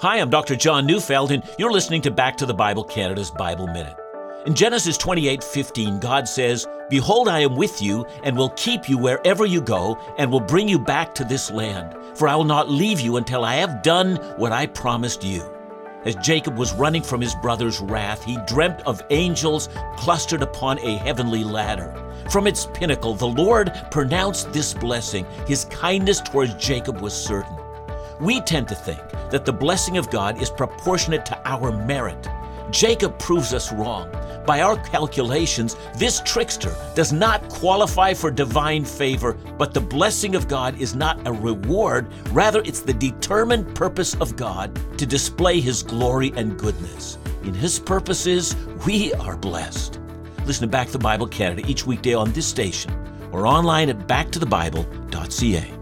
Hi, I'm Dr. John Neufeld, and you're listening to Back to the Bible Canada's Bible Minute. In Genesis 28:15, God says, "Behold, I am with you and will keep you wherever you go and will bring you back to this land, for I will not leave you until I have done what I promised you." As Jacob was running from his brother's wrath, he dreamt of angels clustered upon a heavenly ladder. From its pinnacle, the Lord pronounced this blessing. His kindness towards Jacob was certain. We tend to think that the blessing of God is proportionate to our merit. Jacob proves us wrong. By our calculations, this trickster does not qualify for divine favor, but the blessing of God is not a reward, rather, it's the determined purpose of God to display His glory and goodness. In His purposes, we are blessed. Listen to Back to the Bible Canada each weekday on this station or online at backtothebible.ca.